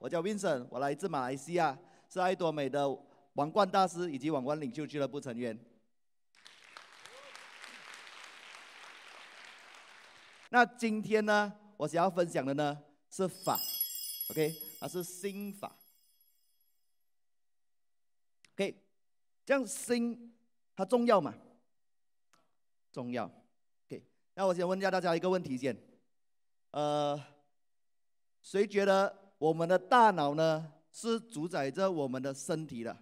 我叫 Vincent，我来自马来西亚，是爱多美的王冠大师以及王冠领袖俱乐部成员。那今天呢，我想要分享的呢是法，OK，它是心法。OK，这样心它重要吗？重要。OK，那我先问一下大家一个问题先，呃。谁觉得我们的大脑呢是主宰着我们的身体的？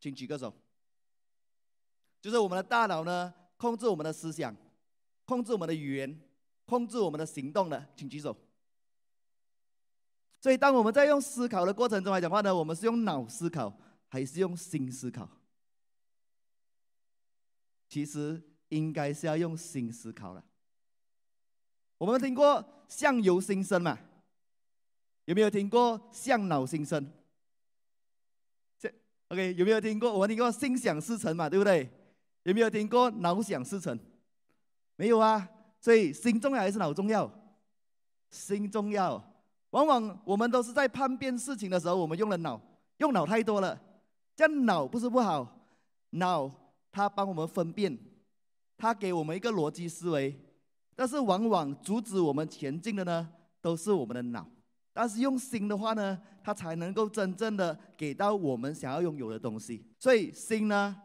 请举个手。就是我们的大脑呢，控制我们的思想，控制我们的语言，控制我们的行动的，请举手。所以，当我们在用思考的过程中来讲话呢，我们是用脑思考还是用心思考？其实应该是要用心思考的。我们听过“相由心生”嘛？有没有听过相脑心生？这 OK 有没有听过？我们听过心想事成嘛，对不对？有没有听过脑想事成？没有啊。所以心重要还是脑重要？心重要。往往我们都是在判变事情的时候，我们用了脑，用脑太多了。这样脑不是不好，脑它帮我们分辨，它给我们一个逻辑思维。但是往往阻止我们前进的呢，都是我们的脑。但是用心的话呢，它才能够真正的给到我们想要拥有的东西。所以心呢，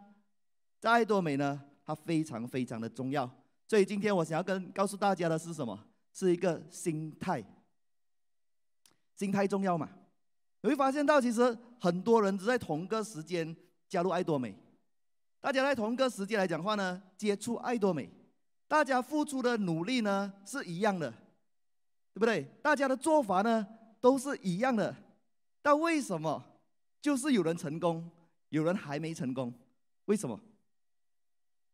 在爱多美呢，它非常非常的重要。所以今天我想要跟告诉大家的是什么？是一个心态。心态重要嘛？你会发现到，其实很多人只在同个时间加入爱多美，大家在同个时间来讲话呢，接触爱多美，大家付出的努力呢是一样的，对不对？大家的做法呢？都是一样的，但为什么就是有人成功，有人还没成功？为什么？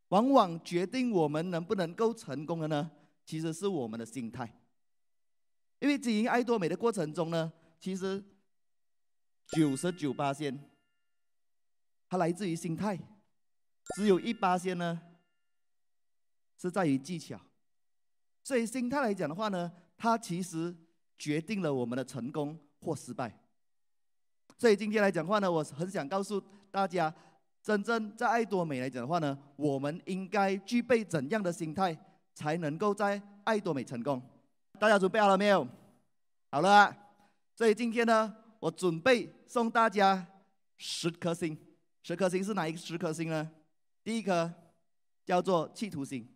往往决定我们能不能够成功的呢，其实是我们的心态。因为经营爱多美的过程中呢，其实九十九八仙，它来自于心态，只有一八仙呢是在于技巧。所以心态来讲的话呢，它其实。决定了我们的成功或失败。所以今天来讲话呢，我很想告诉大家，真正在爱多美来讲的话呢，我们应该具备怎样的心态，才能够在爱多美成功？大家准备好了没有？好了。所以今天呢，我准备送大家十颗星。十颗星是哪一十颗星呢？第一颗叫做企图心，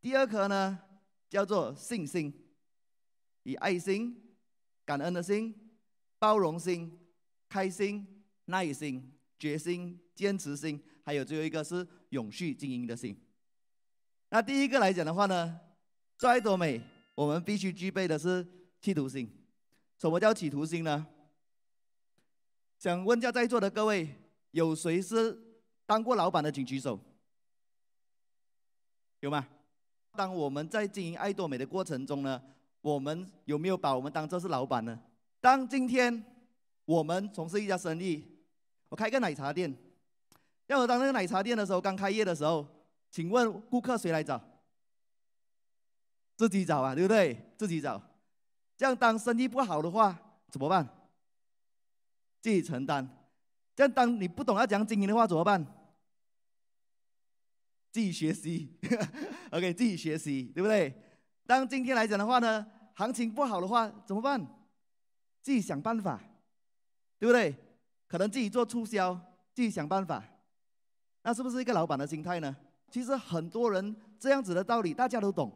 第二颗呢叫做信心，以爱心。感恩的心、包容心、开心、耐心、决心、坚持心，还有最后一个是永续经营的心。那第一个来讲的话呢，在爱多美，我们必须具备的是企图心。什么叫企图心呢？想问一下在座的各位，有谁是当过老板的，请举手。有吗？当我们在经营爱多美的过程中呢？我们有没有把我们当做是老板呢？当今天我们从事一家生意，我开个奶茶店，要我当那个奶茶店的时候，刚开业的时候，请问顾客谁来找？自己找啊，对不对？自己找。这样当生意不好的话怎么办？自己承担。这样当你不懂要讲经营的话怎么办？自己学习。OK，自己学习，对不对？当今天来讲的话呢，行情不好的话怎么办？自己想办法，对不对？可能自己做促销，自己想办法，那是不是一个老板的心态呢？其实很多人这样子的道理大家都懂，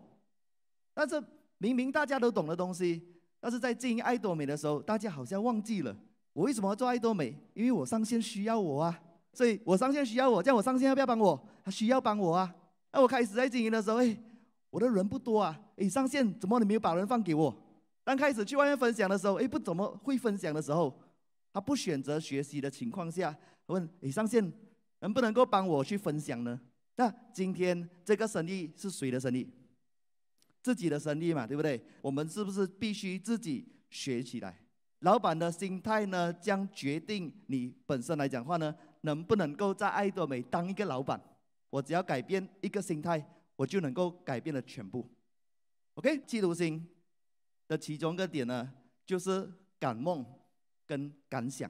但是明明大家都懂的东西，但是在经营爱多美的时候，大家好像忘记了。我为什么要做爱多美？因为我上线需要我啊，所以我上线需要我，叫我上线要不要帮我？他需要帮我啊。那我开始在经营的时候，哎。我的人不多啊，诶，上线怎么你没有把人放给我？刚开始去外面分享的时候，诶，不怎么会分享的时候，他不选择学习的情况下，问，诶，上线能不能够帮我去分享呢？那今天这个生意是谁的生意？自己的生意嘛，对不对？我们是不是必须自己学起来？老板的心态呢，将决定你本身来讲话呢，能不能够在爱多美当一个老板？我只要改变一个心态。我就能够改变了全部。OK，企图心的其中一个点呢，就是赶梦。跟感想。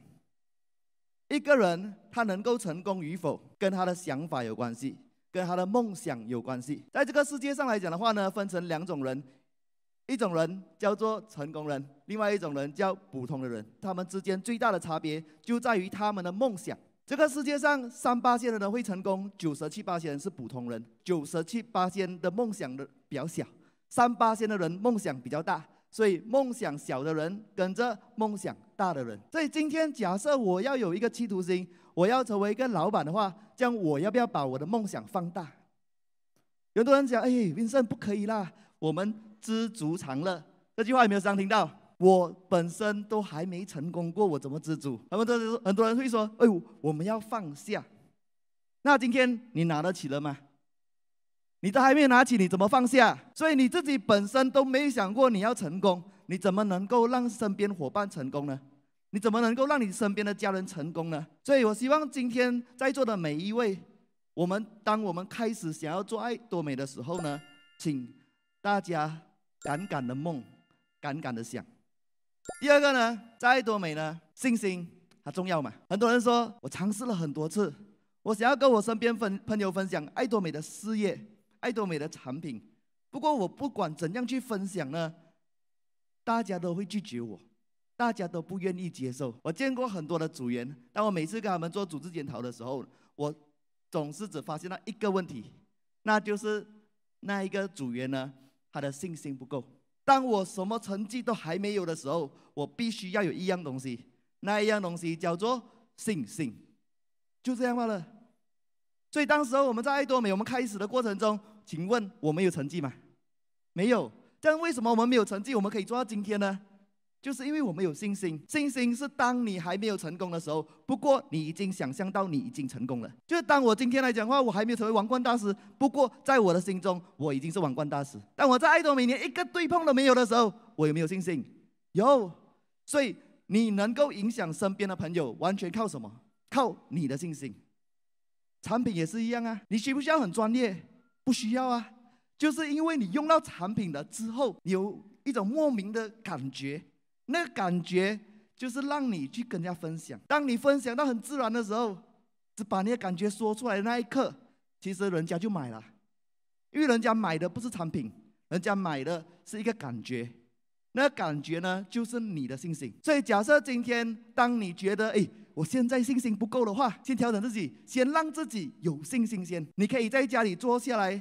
一个人他能够成功与否，跟他的想法有关系，跟他的梦想有关系。在这个世界上来讲的话呢，分成两种人，一种人叫做成功人，另外一种人叫普通的人。他们之间最大的差别就在于他们的梦想。这个世界上三八线的人会成功，九十七八线是普通人，九十七八线的梦想的比较小，三八线的人梦想比较大。所以梦想小的人跟着梦想大的人。所以今天假设我要有一个企图心，我要成为一个老板的话，这样我要不要把我的梦想放大？有很多人讲：“哎，Vincent 不可以啦，我们知足常乐。”这句话有没有常听到？我本身都还没成功过，我怎么知足？很多人很多人会说：“哎呦，我们要放下。”那今天你拿得起了吗？你都还没有拿起，你怎么放下？所以你自己本身都没想过你要成功，你怎么能够让身边伙伴成功呢？你怎么能够让你身边的家人成功呢？所以我希望今天在座的每一位，我们当我们开始想要做爱多美的时候呢，请大家敢敢的梦，敢敢的想。第二个呢，在爱多美呢，信心很重要嘛。很多人说我尝试了很多次，我想要跟我身边分朋友分享爱多美的事业。爱多美的产品，不过我不管怎样去分享呢，大家都会拒绝我，大家都不愿意接受。我见过很多的组员，当我每次跟他们做组织检讨的时候，我总是只发现了一个问题，那就是那一个组员呢，他的信心不够。当我什么成绩都还没有的时候，我必须要有一样东西，那一样东西叫做信心，就这样罢了。所以当时候我们在爱多美，我们开始的过程中。请问我们有成绩吗？没有。但为什么我们没有成绩，我们可以做到今天呢？就是因为我们有信心。信心是当你还没有成功的时候，不过你已经想象到你已经成功了。就是当我今天来讲话，我还没有成为王冠大师，不过在我的心中，我已经是王冠大师。当我在爱多美年一个对碰都没有的时候，我有没有信心？有。所以你能够影响身边的朋友，完全靠什么？靠你的信心。产品也是一样啊，你需不需要很专业？不需要啊，就是因为你用到产品了之后，你有一种莫名的感觉，那个感觉就是让你去跟人家分享。当你分享到很自然的时候，只把你的感觉说出来的那一刻，其实人家就买了，因为人家买的不是产品，人家买的是一个感觉。那个感觉呢，就是你的信心。所以假设今天当你觉得，哎。我现在信心不够的话，先调整自己，先让自己有信心先。你可以在家里坐下来，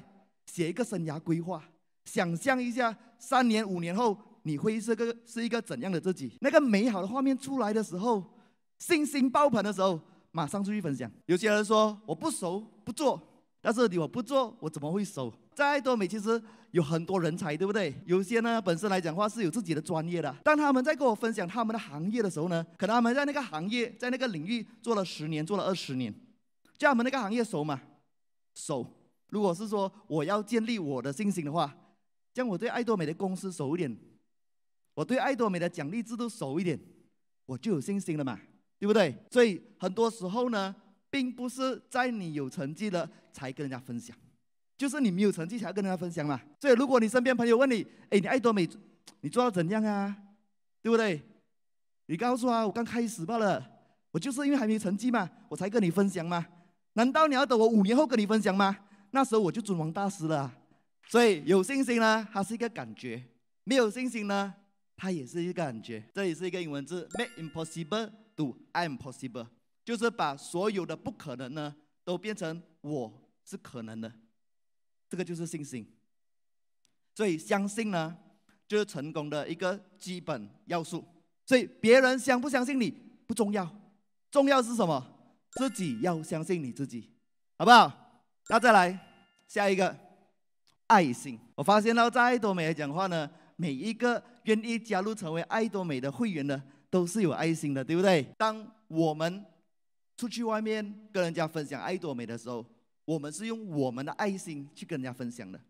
写一个生涯规划，想象一下三年、五年后你会是个是一个怎样的自己。那个美好的画面出来的时候，信心爆棚的时候，马上出去分享。有些人说我不熟不做，但是你我不做，我怎么会熟？在爱多美其实。有很多人才，对不对？有些呢，本身来讲话是有自己的专业的。当他们在跟我分享他们的行业的时候呢，可能他们在那个行业，在那个领域做了十年，做了二十年，叫他们那个行业熟吗？熟。如果是说我要建立我的信心的话，将我对爱多美的公司熟一点，我对爱多美的奖励制度熟一点，我就有信心了嘛，对不对？所以很多时候呢，并不是在你有成绩了才跟人家分享。就是你没有成绩才要跟人家分享嘛。所以如果你身边朋友问你，哎，你爱多美，你做到怎样啊？对不对？你告诉他，我刚开始罢了。我就是因为还没成绩嘛，我才跟你分享嘛。难道你要等我五年后跟你分享吗？那时候我就尊王大师了。所以有信心呢，它是一个感觉；没有信心呢，它也是一个感觉。这里是一个英文字，make impossible to I'm possible，就是把所有的不可能呢，都变成我是可能的。这个就是信心，所以相信呢，就是成功的一个基本要素。所以别人相不相信你不重要，重要是什么？自己要相信你自己，好不好？那再来下一个，爱心。我发现到在爱多美来讲话呢，每一个愿意加入成为爱多美的会员呢，都是有爱心的，对不对？当我们出去外面跟人家分享爱多美的时候。我们是用我们的爱心去跟人家分享的。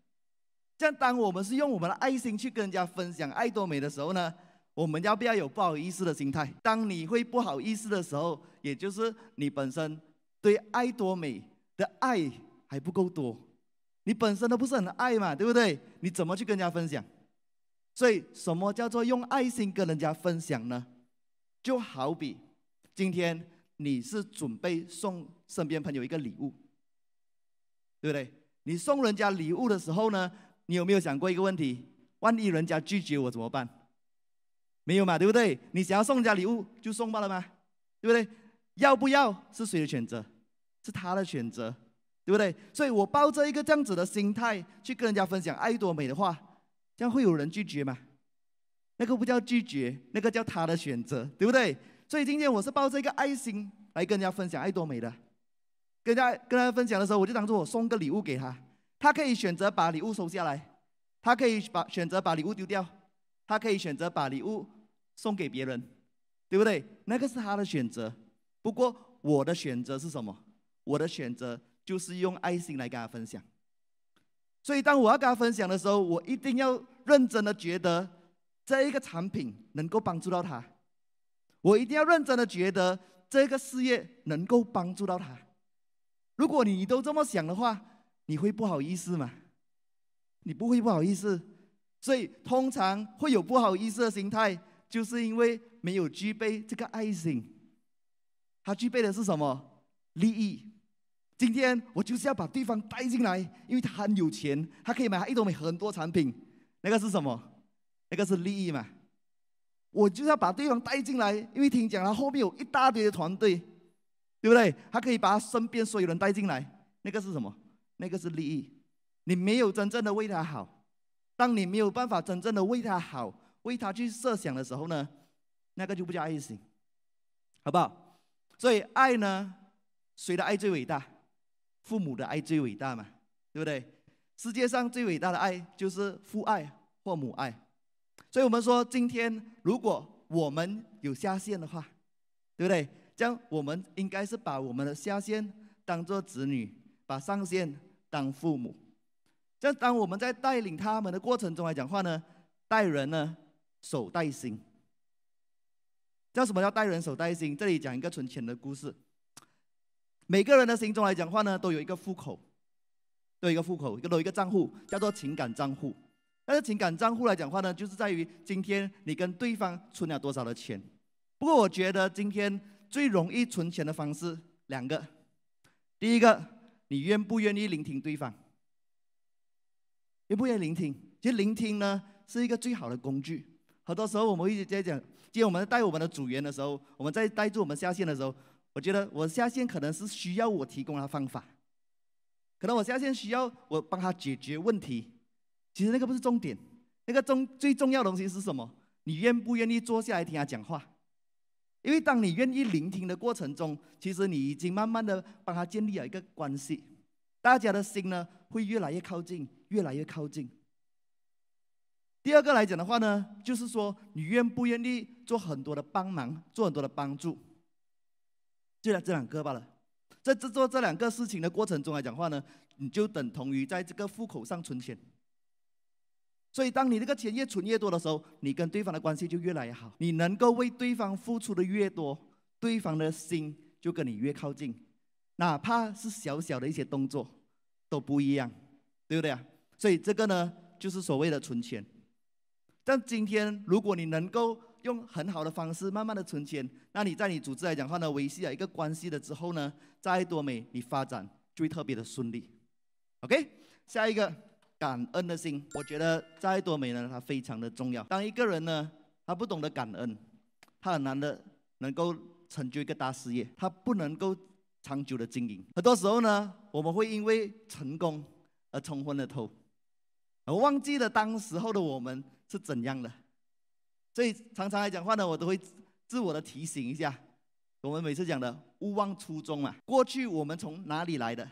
这样，当我们是用我们的爱心去跟人家分享爱多美的时候呢，我们要不要有不好意思的心态？当你会不好意思的时候，也就是你本身对爱多美的爱还不够多，你本身都不是很爱嘛，对不对？你怎么去跟人家分享？所以，什么叫做用爱心跟人家分享呢？就好比今天你是准备送身边朋友一个礼物，对不对？你送人家礼物的时候呢，你有没有想过一个问题？万一人家拒绝我怎么办？没有嘛，对不对？你想要送人家礼物就送罢了嘛？对不对？要不要是谁的选择？是他的选择，对不对？所以我抱着一个这样子的心态去跟人家分享爱多美的话，这样会有人拒绝吗？那个不叫拒绝，那个叫他的选择，对不对？所以今天我是抱着一个爱心来跟人家分享爱多美的，跟大家跟大家分享的时候，我就当做我送个礼物给他，他可以选择把礼物收下来，他可以把选择把礼物丢掉，他可以选择把礼物送给别人，对不对？那个是他的选择。不过我的选择是什么？我的选择就是用爱心来跟他分享。所以当我要跟他分享的时候，我一定要认真的觉得。这一个产品能够帮助到他，我一定要认真的觉得这个事业能够帮助到他。如果你都这么想的话，你会不好意思吗？你不会不好意思。所以通常会有不好意思的心态，就是因为没有具备这个爱心。他具备的是什么？利益。今天我就是要把对方带进来，因为他很有钱，他可以买爱多美很多产品。那个是什么？那个是利益嘛？我就是要把对方带进来，因为听讲他后面有一大堆的团队，对不对？他可以把他身边所有人带进来，那个是什么？那个是利益。你没有真正的为他好，当你没有办法真正的为他好，为他去设想的时候呢，那个就不叫爱心，好不好？所以爱呢，谁的爱最伟大？父母的爱最伟大嘛，对不对？世界上最伟大的爱就是父爱或母爱。所以我们说，今天如果我们有下线的话，对不对？这样我们应该是把我们的下线当做子女，把上线当父母。这样当我们在带领他们的过程中来讲话呢，带人呢，手带心。叫什么叫带人手带心？这里讲一个存钱的故事。每个人的心中来讲话呢，都有一个户口，都有一个户口，都有一个账户，叫做情感账户。但是情感账户来讲话呢，就是在于今天你跟对方存了多少的钱。不过我觉得今天最容易存钱的方式两个，第一个，你愿不愿意聆听对方？愿不愿意聆听？其实聆听呢是一个最好的工具。很多时候我们一直在讲，今天我们带我们的组员的时候，我们在带住我们下线的时候，我觉得我下线可能是需要我提供他方法，可能我下线需要我帮他解决问题。其实那个不是重点，那个重最重要的东西是什么？你愿不愿意坐下来听他讲话？因为当你愿意聆听的过程中，其实你已经慢慢的帮他建立了一个关系，大家的心呢会越来越靠近，越来越靠近。第二个来讲的话呢，就是说你愿不愿意做很多的帮忙，做很多的帮助？就这两个罢了。在这做这两个事情的过程中来讲话呢，你就等同于在这个户口上存钱。所以，当你这个钱越存越多的时候，你跟对方的关系就越来越好。你能够为对方付出的越多，对方的心就跟你越靠近。哪怕是小小的一些动作都不一样，对不对啊？所以这个呢，就是所谓的存钱。但今天，如果你能够用很好的方式慢慢的存钱，那你在你组织来讲的话呢，维系了一个关系了之后呢，在多美，你发展就会特别的顺利。OK，下一个。感恩的心，我觉得在多美呢，它非常的重要。当一个人呢，他不懂得感恩，他很难的能够成就一个大事业，他不能够长久的经营。很多时候呢，我们会因为成功而冲昏了头，而忘记了当时候的我们是怎样的。所以常常来讲话呢，我都会自我的提醒一下，我们每次讲的勿忘初衷嘛，过去我们从哪里来的，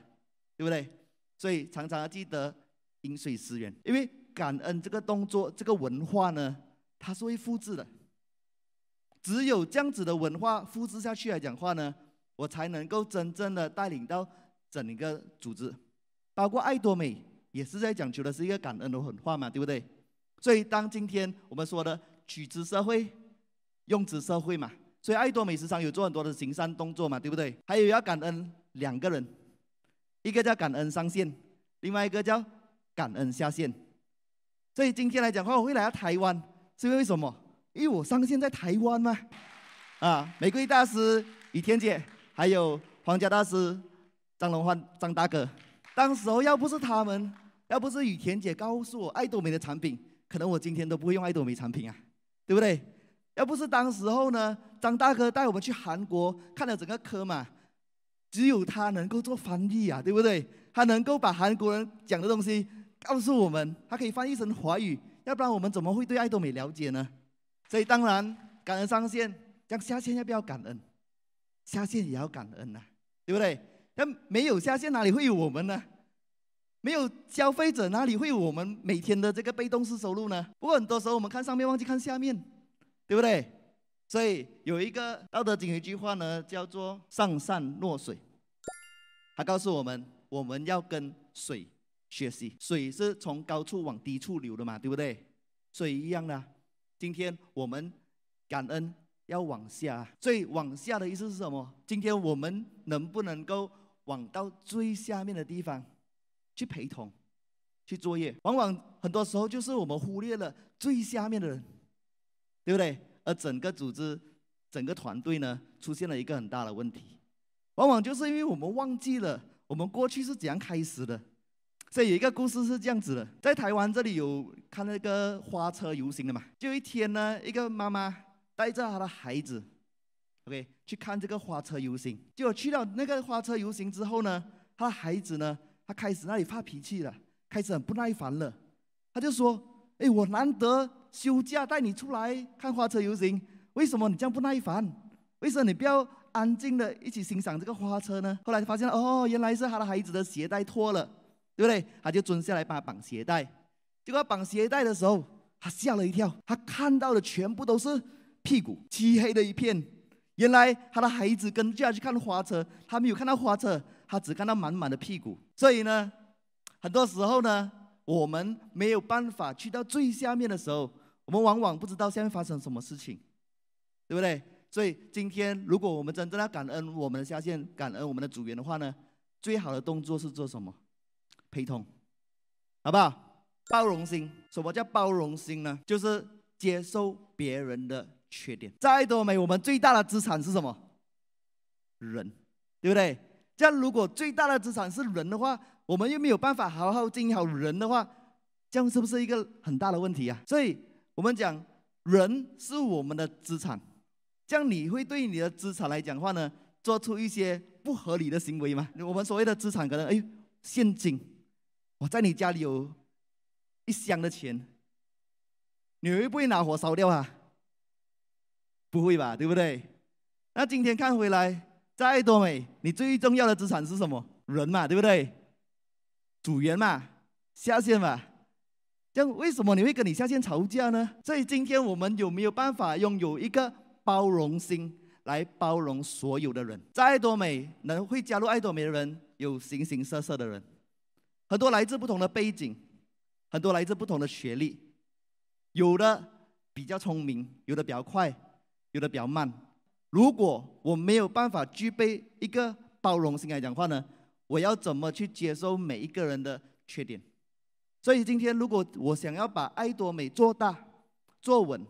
对不对？所以常常要记得。饮水思源，因为感恩这个动作，这个文化呢，它是会复制的。只有这样子的文化复制下去来讲话呢，我才能够真正的带领到整一个组织，包括爱多美也是在讲求的是一个感恩的文化嘛，对不对？所以当今天我们说的取之社会，用之社会嘛，所以爱多美时常有做很多的行善动作嘛，对不对？还有要感恩两个人，一个叫感恩上线，另外一个叫。感恩下线，所以今天来讲话，我会来到台湾，是因为什么？因为我上线在台湾嘛，啊，玫瑰大师雨田姐，还有皇家大师张龙焕张大哥。当时候要不是他们，要不是雨田姐告诉我爱多美的产品，可能我今天都不会用爱多美产品啊，对不对？要不是当时候呢，张大哥带我们去韩国看了整个科嘛，只有他能够做翻译啊，对不对？他能够把韩国人讲的东西告诉我们，他可以翻译成华语，要不然我们怎么会对爱多美了解呢？所以当然感恩上线，这样下线要不要感恩？下线也要感恩呐、对不对？那没有下线哪里会有我们呢？没有消费者哪里会有我们每天的这个被动式收入呢？不过很多时候我们看上面忘记看下面。对不对？所以有一个道德经有一句话呢，叫做“上善若水”。他告诉我们，我们要跟水学习。水是从高处往低处流的嘛，对不对？水一样的。今天我们感恩要往下，所以往下的意思是什么？今天我们能不能够往到最下面的地方去陪同、去作业？往往很多时候就是我们忽略了最下面的人。对不对？而整个组织、整个团队呢，出现了一个很大的问题，往往就是因为我们忘记了我们过去是怎样开始的。所以有一个故事是这样子的：在台湾这里有看那个花车游行的嘛？就一天呢，一个妈妈带着她的孩子，OK，去看这个花车游行。结果去到那个花车游行之后呢，她的孩子呢，他开始那里发脾气了，开始很不耐烦了。他就说：“哎，我难得。”休假带你出来看花车游行，为什么你这样不耐烦？为什么你不要安静的一起欣赏这个花车呢？后来发现哦，原来是他的孩子的鞋带脱了，对不对？他就蹲下来帮他绑鞋带。结果绑鞋带的时候，他吓了一跳，他看到的全部都是屁股，漆黑的一片。原来他的孩子跟着他去看花车，他没有看到花车，他只看到满满的屁股。所以呢，很多时候呢，我们没有办法去到最下面的时候。我们往往不知道下面发生什么事情，对不对？所以今天，如果我们真正要感恩我们的下线，感恩我们的组员的话呢，最好的动作是做什么？陪同，好不好？包容心。什么叫包容心呢？就是接受别人的缺点。再多美，我们最大的资产是什么？人，对不对？这样如果最大的资产是人的话，我们又没有办法好好经营好人的话，这样是不是一个很大的问题啊？所以。我们讲人是我们的资产，这样你会对你的资产来讲的话呢，做出一些不合理的行为吗？我们所谓的资产可能，哎，现金，我在你家里有一箱的钱，你会不会拿火烧掉啊？不会吧，对不对？那今天看回来，在爱多美，你最重要的资产是什么？人嘛，对不对？组员嘛，下线嘛。这样为什么你会跟你下线吵架呢？所以今天我们有没有办法拥有一个包容心来包容所有的人？在爱多美能会加入爱多美的人有形形色色的人，很多来自不同的背景，很多来自不同的学历，有的比较聪明，有的比较快，有的比较慢。如果我没有办法具备一个包容心来讲话呢，我要怎么去接受每一个人的缺点？所以今天，如果我想要把爱多美做大、做稳，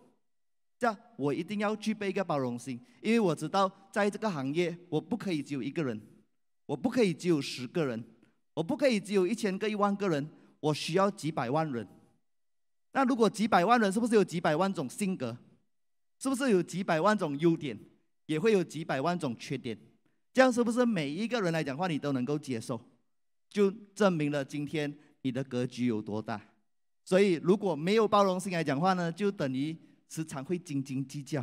这样我一定要具备一个包容心，因为我知道在这个行业，我不可以只有一个人，我不可以只有十个人，我不可以只有一千个、一万个人，我需要几百万人。那如果几百万人，是不是有几百万种性格？是不是有几百万种优点？也会有几百万种缺点？这样是不是每一个人来讲话，你都能够接受？就证明了今天。你的格局有多大？所以如果没有包容心来讲话呢，就等于时常会斤斤计较。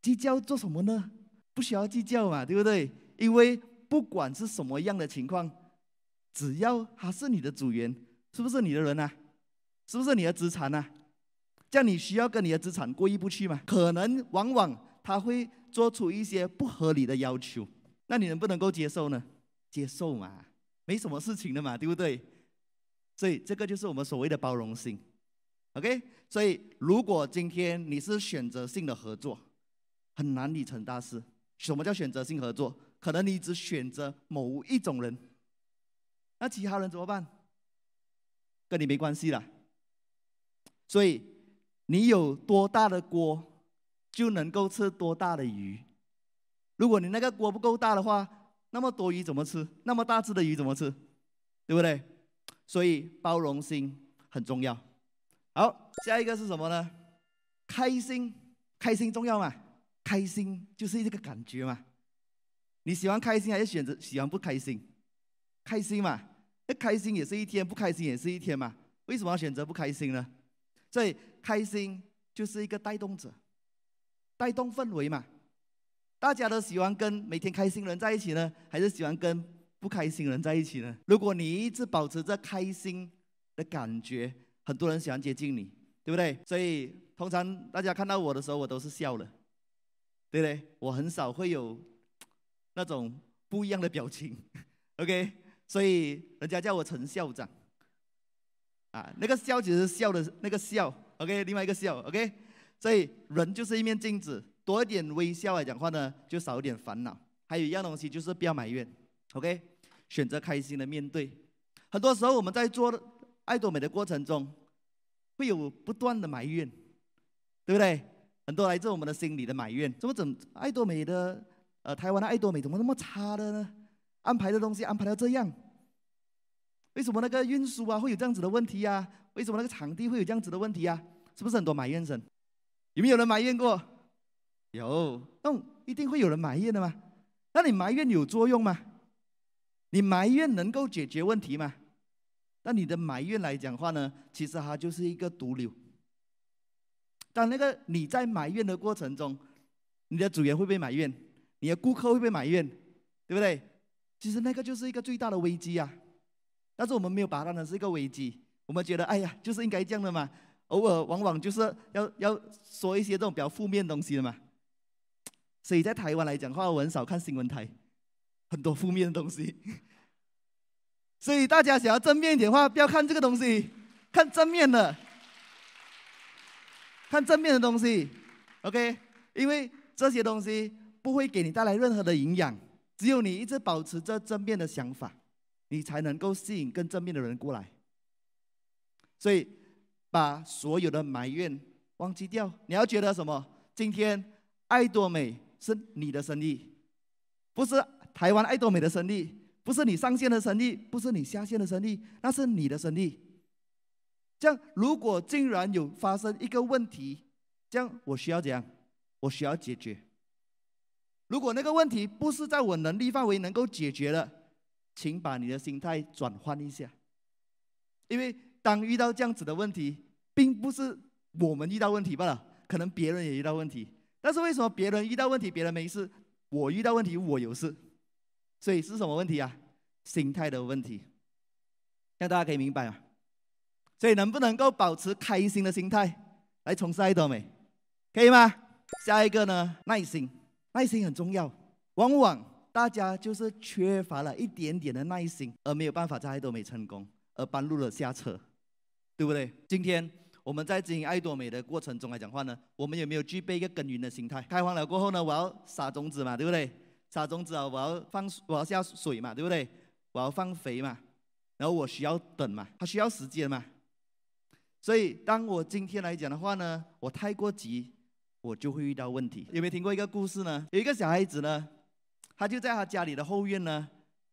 计较做什么呢？不需要计较嘛，对不对？因为不管是什么样的情况，只要他是你的组员，是不是你的人啊？是不是你的资产啊？这样你需要跟你的资产过意不去吗？可能往往他会做出一些不合理的要求，那你能不能够接受呢？接受嘛，没什么事情的嘛，对不对？所以这个就是我们所谓的包容性，OK？所以如果今天你是选择性的合作，很难你成大事。什么叫选择性合作？可能你只选择某一种人，那其他人怎么办？跟你没关系了。所以你有多大的锅，就能够吃多大的鱼。如果你那个锅不够大的话，那么多鱼怎么吃？那么大只的鱼怎么吃？对不对？所以包容心很重要。好，下一个是什么呢？开心，开心重要吗？开心就是这个感觉嘛。你喜欢开心还是选择喜欢不开心？开心嘛，那开心也是一天，不开心也是一天嘛。为什么要选择不开心呢？所以开心就是一个带动者，带动氛围嘛。大家都喜欢跟每天开心人在一起呢，还是喜欢跟不开心人在一起呢？如果你一直保持着开心的感觉，很多人喜欢接近你，对不对？所以通常大家看到我的时候，我都是笑的，对不对？我很少会有。那种不一样的表情，OK，所以人家叫我陈校长，啊，那个笑其实是笑的那个笑，OK，另外一个笑，OK，所以人就是一面镜子，多一点微笑来讲话呢，就少一点烦恼。还有一样东西就是不要埋怨，OK，选择开心的面对。很多时候我们在做爱多美的过程中，会有不断的埋怨，对不对？很多来自我们的心里的埋怨，怎么怎爱多美的？呃，台湾的爱多美怎么那么差的呢？安排的东西安排到这样，为什么那个运输啊会有这样子的问题啊？为什么那个场地会有这样子的问题啊？是不是很多埋怨声？有没有人埋怨过？有，那、一定会有人埋怨的吗？那你埋怨有作用吗？你埋怨能够解决问题吗？那你的埋怨来讲话呢，其实它就是一个毒瘤。当那个你在埋怨的过程中，你的组员会被埋怨？你的顾客会被埋怨？对不对？其实那个就是一个最大的危机啊！但是我们没有把它当成是一个危机，我们觉得哎呀，就是应该这样的嘛。偶尔往往就是要要说一些这种比较负面的东西的嘛。所以在台湾来讲的话，我很少看新闻台，很多负面的东西。所以大家想要正面一点的话，不要看这个东西，看正面的，看正面的东西。OK，因为这些东西。不会给你带来任何的营养，只有你一直保持着正面的想法，你才能够吸引更正面的人过来。所以，把所有的埋怨忘记掉。你要觉得什么？今天爱多美是你的生意，不是台湾爱多美的生意，不是你上线的生意，不是你下线的生意，那是你的生意。这样，如果竟然有发生一个问题，这样我需要怎样？我需要解决。如果那个问题不是在我能力范围能够解决的，请把你的心态转换一下。因为当遇到这样子的问题，并不是我们遇到问题罢了，可能别人也遇到问题。但是为什么别人遇到问题，别人没事，我遇到问题，我有事？所以是什么问题啊？心态的问题。让大家可以明白啊。所以能不能够保持开心的心态来从事爱多美？可以吗？下一个呢？耐心。耐心很重要，往往大家就是缺乏了一点点的耐心，而没有办法在爱多美成功，而半路了下车，对不对？今天我们在经营爱多美的过程中来讲话呢，我们有没有具备一个耕耘的心态？开荒了过后呢，我要撒种子嘛，对不对？撒种子啊，我要放，我要下水嘛，对不对？我要放肥嘛，然后我需要等嘛，它需要时间嘛。所以当我今天来讲的话呢，我太过急。我就会遇到问题。有没有听过一个故事呢？有一个小孩子呢，他就在他家里的后院呢，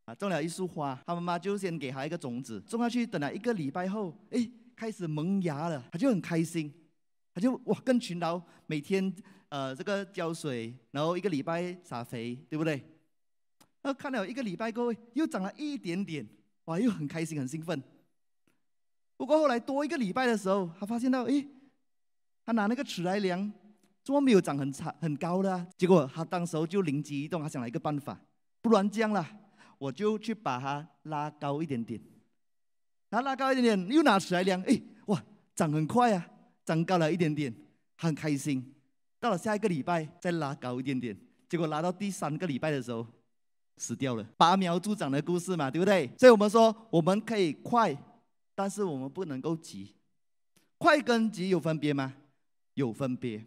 啊，种了一束花。他妈妈就先给他一个种子，种下去，等了一个礼拜后，哎，开始萌芽了。他就很开心，他就哇更勤劳，每天呃这个浇水，然后一个礼拜撒肥，对不对？那看了一个礼拜过后，又长了一点点，哇，又很开心，很兴奋。不过后来多一个礼拜的时候，他发现到，哎，他拿那个尺来量。怎么没有长很长很高的？结果他当时候就灵机一动，他想了一个办法，不然这样了，我就去把它拉高一点点。他拉高一点点，又拿尺来量，哎，哇，长很快啊，长高了一点点，很开心。到了下一个礼拜再拉高一点点，结果拉到第三个礼拜的时候死掉了。拔苗助长的故事嘛，对不对？所以我们说我们可以快，但是我们不能够急。快跟急有分别吗？有分别。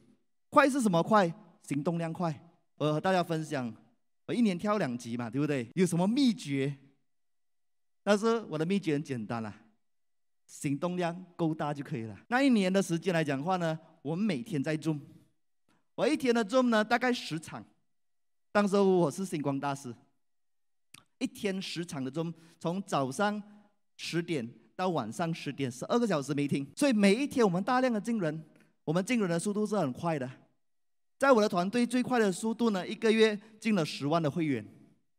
快是什么快？行动量快。我和大家分享，我一年跳两级嘛，对不对？有什么秘诀？但是我的秘诀很简单啦，行动量够大就可以了。那一年的时间来讲话呢，我们每天在种我一天的 Zoom 呢大概十场，当时我是星光大师，一天十场的钟，从早上十点到晚上十点，十二个小时没停。所以每一天我们大量的进人，我们进人的速度是很快的。在我的团队最快的速度呢，一个月进了十万的会员。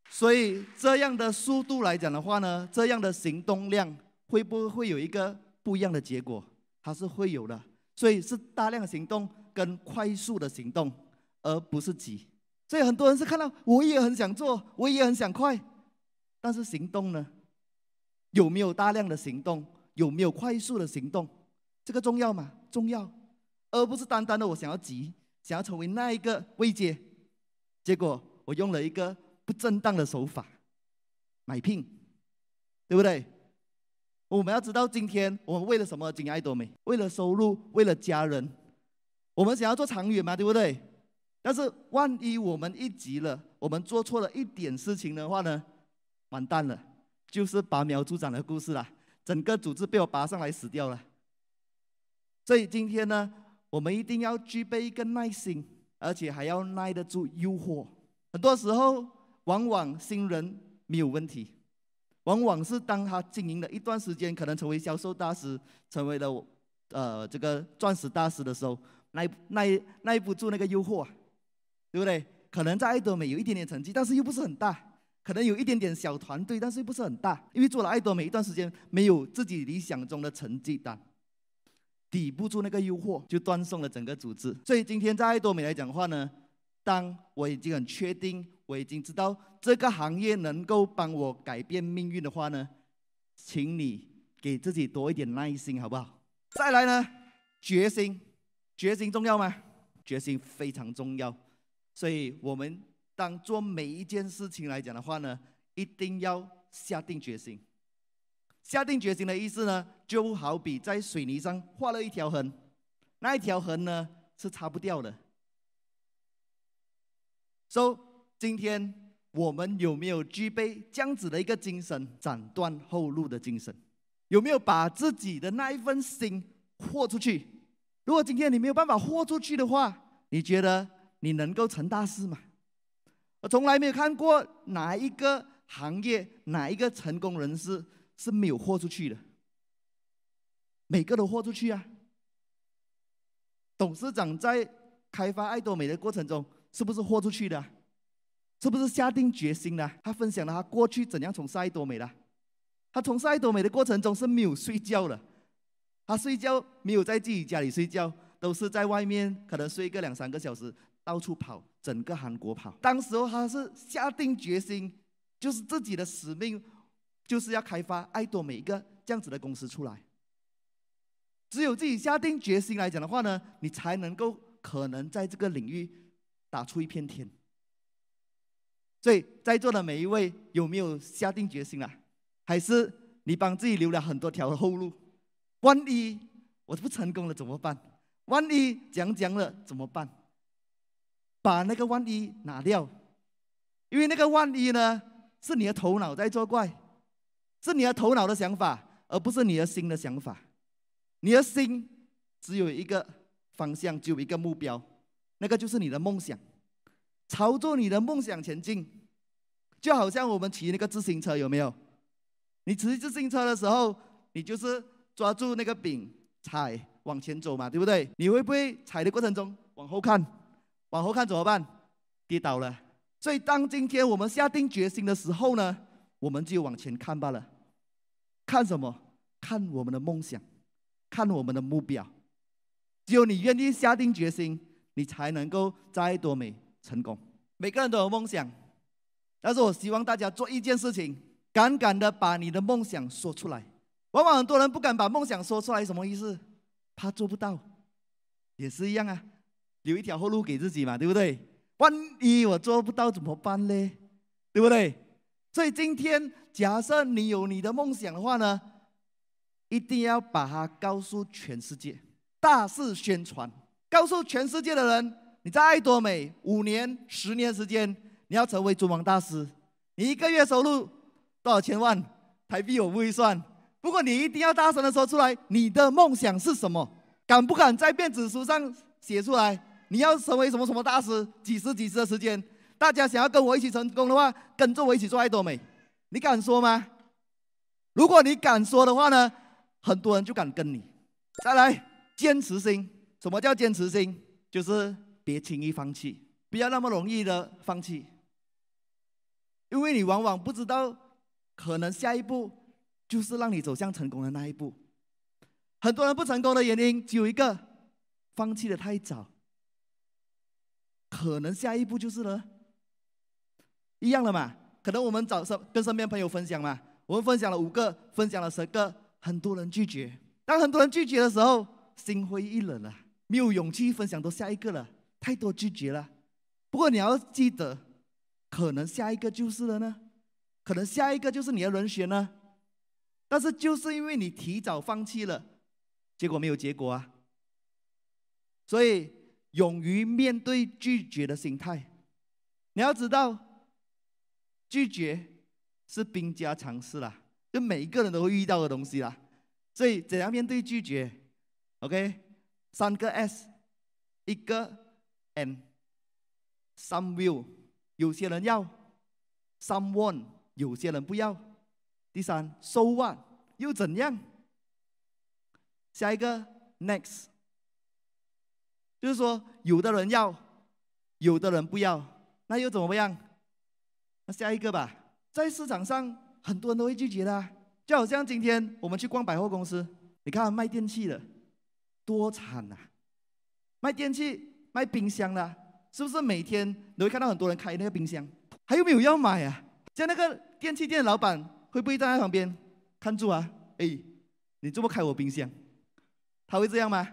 所以这样的速度来讲的话呢，这样的行动量会不会有一个不一样的结果？它是会有的。所以是大量的行动跟快速的行动，而不是急。所以很多人是看到我也很想做，我也很想快，但是行动呢？有没有大量的行动？有没有快速的行动？这个重要吗？重要，而不是单单的我想要急，想要成为那一个位阶，结果我用了一个不正当的手法，买聘，对不对？我们要知道今天我们为了什么经营爱多美？为了收入，为了家人，我们想要做长远嘛，对不对？但是万一我们一急了，我们做错了一点事情的话呢，完蛋了，就是拔苗助长的故事了，整个组织被我拔上来死掉了。所以今天呢，我们一定要具备一个耐心，而且还要耐得住诱惑。很多时候，往往新人没有问题，往往是当他经营了一段时间，可能成为销售大师，成为了呃这个钻石大师的时候，耐耐耐不住那个诱惑。对不对？可能在爱多美有一点点成绩，但是又不是很大。可能有一点点小团队，但是又不是很大。因为做了爱多美一段时间，没有自己理想中的成绩单，抵不住那个诱惑，就断送了整个组织。所以今天在爱多美来讲话呢，当我已经很确定，我已经知道这个行业能够帮我改变命运的话呢，请你给自己多一点耐心，好不好？再来呢，决心，决心重要吗？决心非常重要。所以，我们当做每一件事情来讲的话呢，一定要下定决心。下定决心的意思呢，就好比在水泥上画了一条痕，那一条痕呢是擦不掉的。So，，今天我们有没有具备这样子的一个精神，斩断后路的精神？有没有把自己的那一份心豁出去？如果今天你没有办法豁出去的话，你觉得？你能够成大事吗？我从来没有看过哪一个行业、哪一个成功人士是没有豁出去的。每个都豁出去啊！董事长在开发爱多美的过程中，是不是豁出去的？是不是下定决心的？他分享了他过去怎样从事爱多美的。他从事爱多美的过程中是没有睡觉的，他睡觉没有在自己家里睡觉，都是在外面，可能睡个两三个小时。到处跑，整个韩国跑。当时候他是下定决心，就是自己的使命，就是要开发爱多美一个这样子的公司出来。只有自己下定决心来讲的话呢，你才能够可能在这个领域打出一片天。所以在座的每一位有没有下定决心啊？还是你帮自己留了很多条后路？万一我不成功了怎么办？万一讲讲了怎么办？把那个万一拿掉，因为那个万一呢，是你的头脑在作怪，是你的头脑的想法，而不是你的心的想法。你的心只有一个方向，只有一个目标，那个就是你的梦想，朝着你的梦想前进。就好像我们骑那个自行车，有没有？你骑自行车的时候，你就是抓住那个柄踩往前走嘛，对不对？你会不会踩的过程中往后看？往后看怎么办？跌倒了。所以当今天我们下定决心的时候呢，我们就往前看罢了。看什么？看我们的梦想，看我们的目标。只有你愿意下定决心，你才能够再多美成功。每个人都有梦想，但是我希望大家做一件事情，敢敢的把你的梦想说出来。往往很多人不敢把梦想说出来，什么意思？怕做不到，也是一样啊。留一条后路给自己嘛，对不对？万一我做不到怎么办呢？对不对？所以今天假设你有你的梦想的话呢，一定要把它告诉全世界，大肆宣传，告诉全世界的人，你在爱多美五年、十年时间，你要成为珠宝大师。你一个月收入多少千万台币我不会算，不过你一定要大声的说出来，你的梦想是什么？敢不敢在电子书上写出来？你要成为什么什么大师？几十几十的时间？大家想要跟我一起成功的话，跟着我一起做爱多美。你敢说吗？如果你敢说的话呢，很多人就敢跟你。再来，坚持心。什么叫坚持心？就是别轻易放弃，不要那么容易的放弃，因为你往往不知道，可能下一步就是让你走向成功的那一步。很多人不成功的原因只有一个，放弃的太早。可能下一步就是了，一样的嘛。可能我们找身跟身边朋友分享嘛，我们分享了五个，分享了十个，很多人拒绝。当很多人拒绝的时候，心灰意冷了，没有勇气分享到下一个了，太多拒绝了。不过你要记得，可能下一个就是了呢，可能下一个就是你的人选呢。但是就是因为你提早放弃了，结果没有结果啊。所以勇于面对拒绝的心态，你要知道。拒绝是兵家常事啦，就每一个人都会遇到的东西啦。所以怎样面对拒绝？OK，三个 S，一个 N，Some will，有些人要；Some won't，有些人不要。第三，So what，又怎样？下一个 Next，就是说有的人要，有的人不要，那又怎么样？那下一个吧，在市场上很多人都会拒绝的，就好像今天我们去逛百货公司，你看卖电器的多惨呐，卖电器、卖冰箱的，是不是每天都会看到很多人开那个冰箱？还有没有要买啊？像那个电器店的老板会不会站在旁边看住啊？哎，你这么开我冰箱？他会这样吗？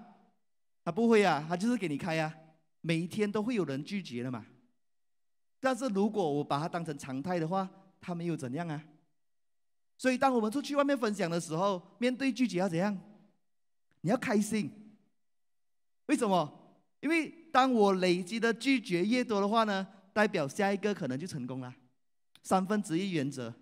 他不会啊，他就是给你开啊，每一天都会有人拒绝的嘛。但是如果我把它当成常态的话，他们又怎样啊？所以当我们出去外面分享的时候，面对拒绝要怎样？你要开心。为什么？因为当我累积的拒绝越多的话呢，代表下一个可能就成功了。三分之一原则。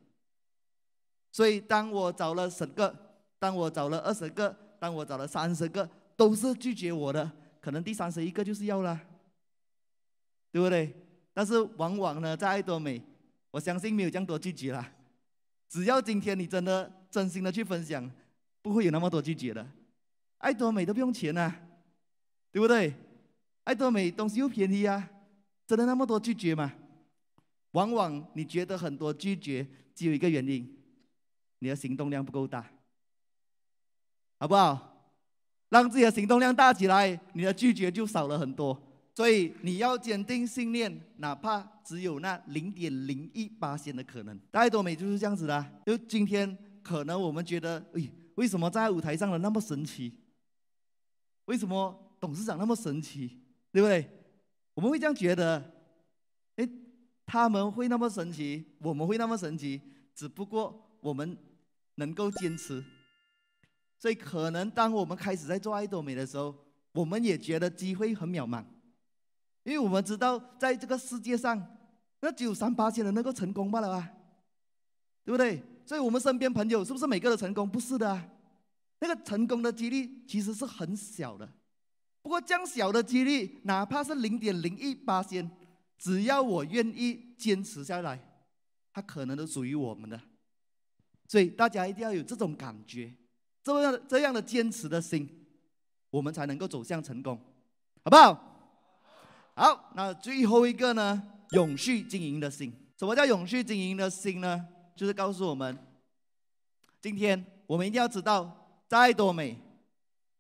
所以当我找了十个，当我找了二十个，当我找了三十个，都是拒绝我的，可能第三十一个就是要了，对不对？但是往往呢，在爱多美，我相信没有这样多拒绝啦。只要今天你真的真心的去分享，不会有那么多拒绝的。爱多美都不用钱啊，对不对？爱多美东西又便宜啊，真的那么多拒绝吗？往往你觉得很多拒绝，只有一个原因，你的行动量不够大，好不好？让自己的行动量大起来，你的拒绝就少了很多。所以你要坚定信念，哪怕只有那零点零一八仙的可能。爱多美就是这样子的。就今天可能我们觉得，哎，为什么在舞台上的那么神奇？为什么董事长那么神奇？对不对？我们会这样觉得，哎，他们会那么神奇，我们会那么神奇，只不过我们能够坚持。所以可能当我们开始在做爱多美的时候，我们也觉得机会很渺茫。因为我们知道，在这个世界上，那只有三八千人能够成功罢了啊，对不对？所以，我们身边朋友是不是每个都成功？不是的啊，那个成功的几率其实是很小的。不过，这样小的几率，哪怕是零点零一八千，只要我愿意坚持下来，它可能都属于我们的。所以，大家一定要有这种感觉，这样这样的坚持的心，我们才能够走向成功，好不好？好，那最后一个呢？永续经营的心。什么叫永续经营的心呢？就是告诉我们，今天我们一定要知道，在爱多美，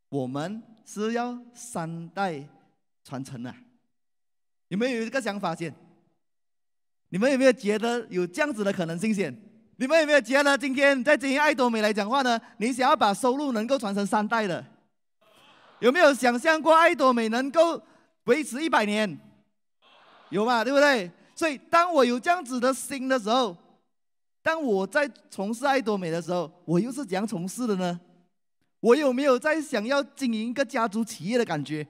我们是要三代传承的。有没有一个想法先？你们有没有觉得有这样子的可能性先？你们有没有觉得今天在经营爱多美来讲话呢？你想要把收入能够传承三代的？有没有想象过爱多美能够？维持一百年，有吗？对不对？所以当我有这样子的心的时候，当我在从事爱多美的时候，我又是怎样从事的呢？我有没有在想要经营一个家族企业的感觉？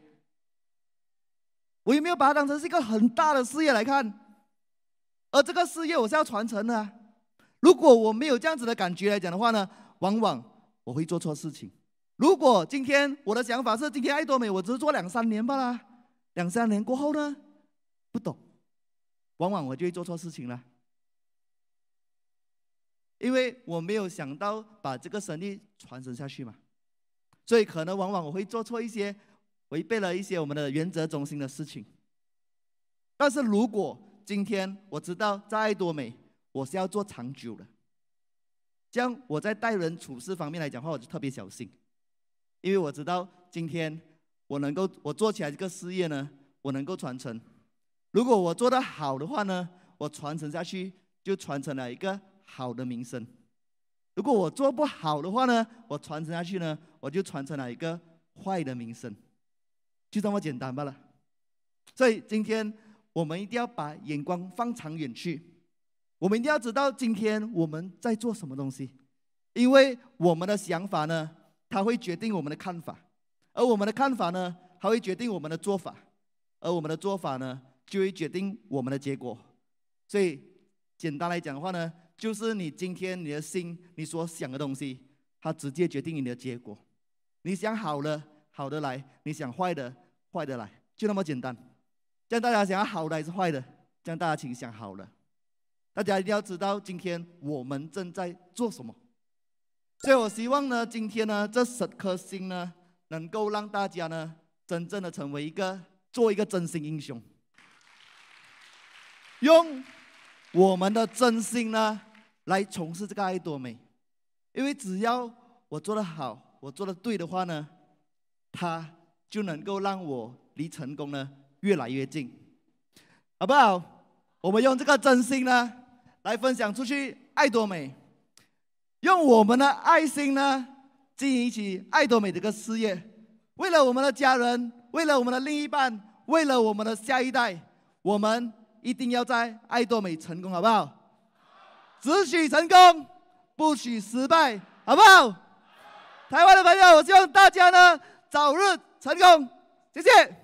我有没有把它当成是一个很大的事业来看？而这个事业我是要传承的。如果我没有这样子的感觉来讲的话呢，往往我会做错事情。如果今天我的想法是今天爱多美，我只是做两三年罢了。两三年过后呢，不懂，往往我就会做错事情了，因为我没有想到把这个生意传承下去嘛，所以可能往往我会做错一些违背了一些我们的原则中心的事情。但是如果今天我知道在爱多美，我是要做长久的，这样我在待人处事方面来讲话，我就特别小心，因为我知道今天我能够我做起来这个事业呢，我能够传承。如果我做得好的话呢，我传承下去就传承了一个好的名声；如果我做不好的话呢，我传承下去呢，我就传承了一个坏的名声，就这么简单罢了。所以今天我们一定要把眼光放长远去，我们一定要知道今天我们在做什么东西，因为我们的想法呢，它会决定我们的看法，而我们的看法呢，还会决定我们的做法，而我们的做法呢，就会决定我们的结果，所以简单来讲的话呢，就是你今天你的心，你所想的东西，它直接决定你的结果。你想好的，好的来；你想坏的，坏的来，就那么简单。这样大家想要好的还是坏的？这样大家请想好了。大家一定要知道今天我们正在做什么。所以我希望呢，今天呢，这十颗心呢，能够让大家呢，真正的成为一个，做一个真心英雄。用我们的真心呢，来从事这个爱多美，因为只要我做得好，我做得对的话呢，它就能够让我离成功呢越来越近，好不好？我们用这个真心呢，来分享出去爱多美，用我们的爱心呢，经营起爱多美这个事业，为了我们的家人，为了我们的另一半，为了我们的下一代，我们。一定要在爱多美成功，好不好？只许成功，不许失败，好不好？台湾的朋友，我希望大家呢早日成功，谢谢。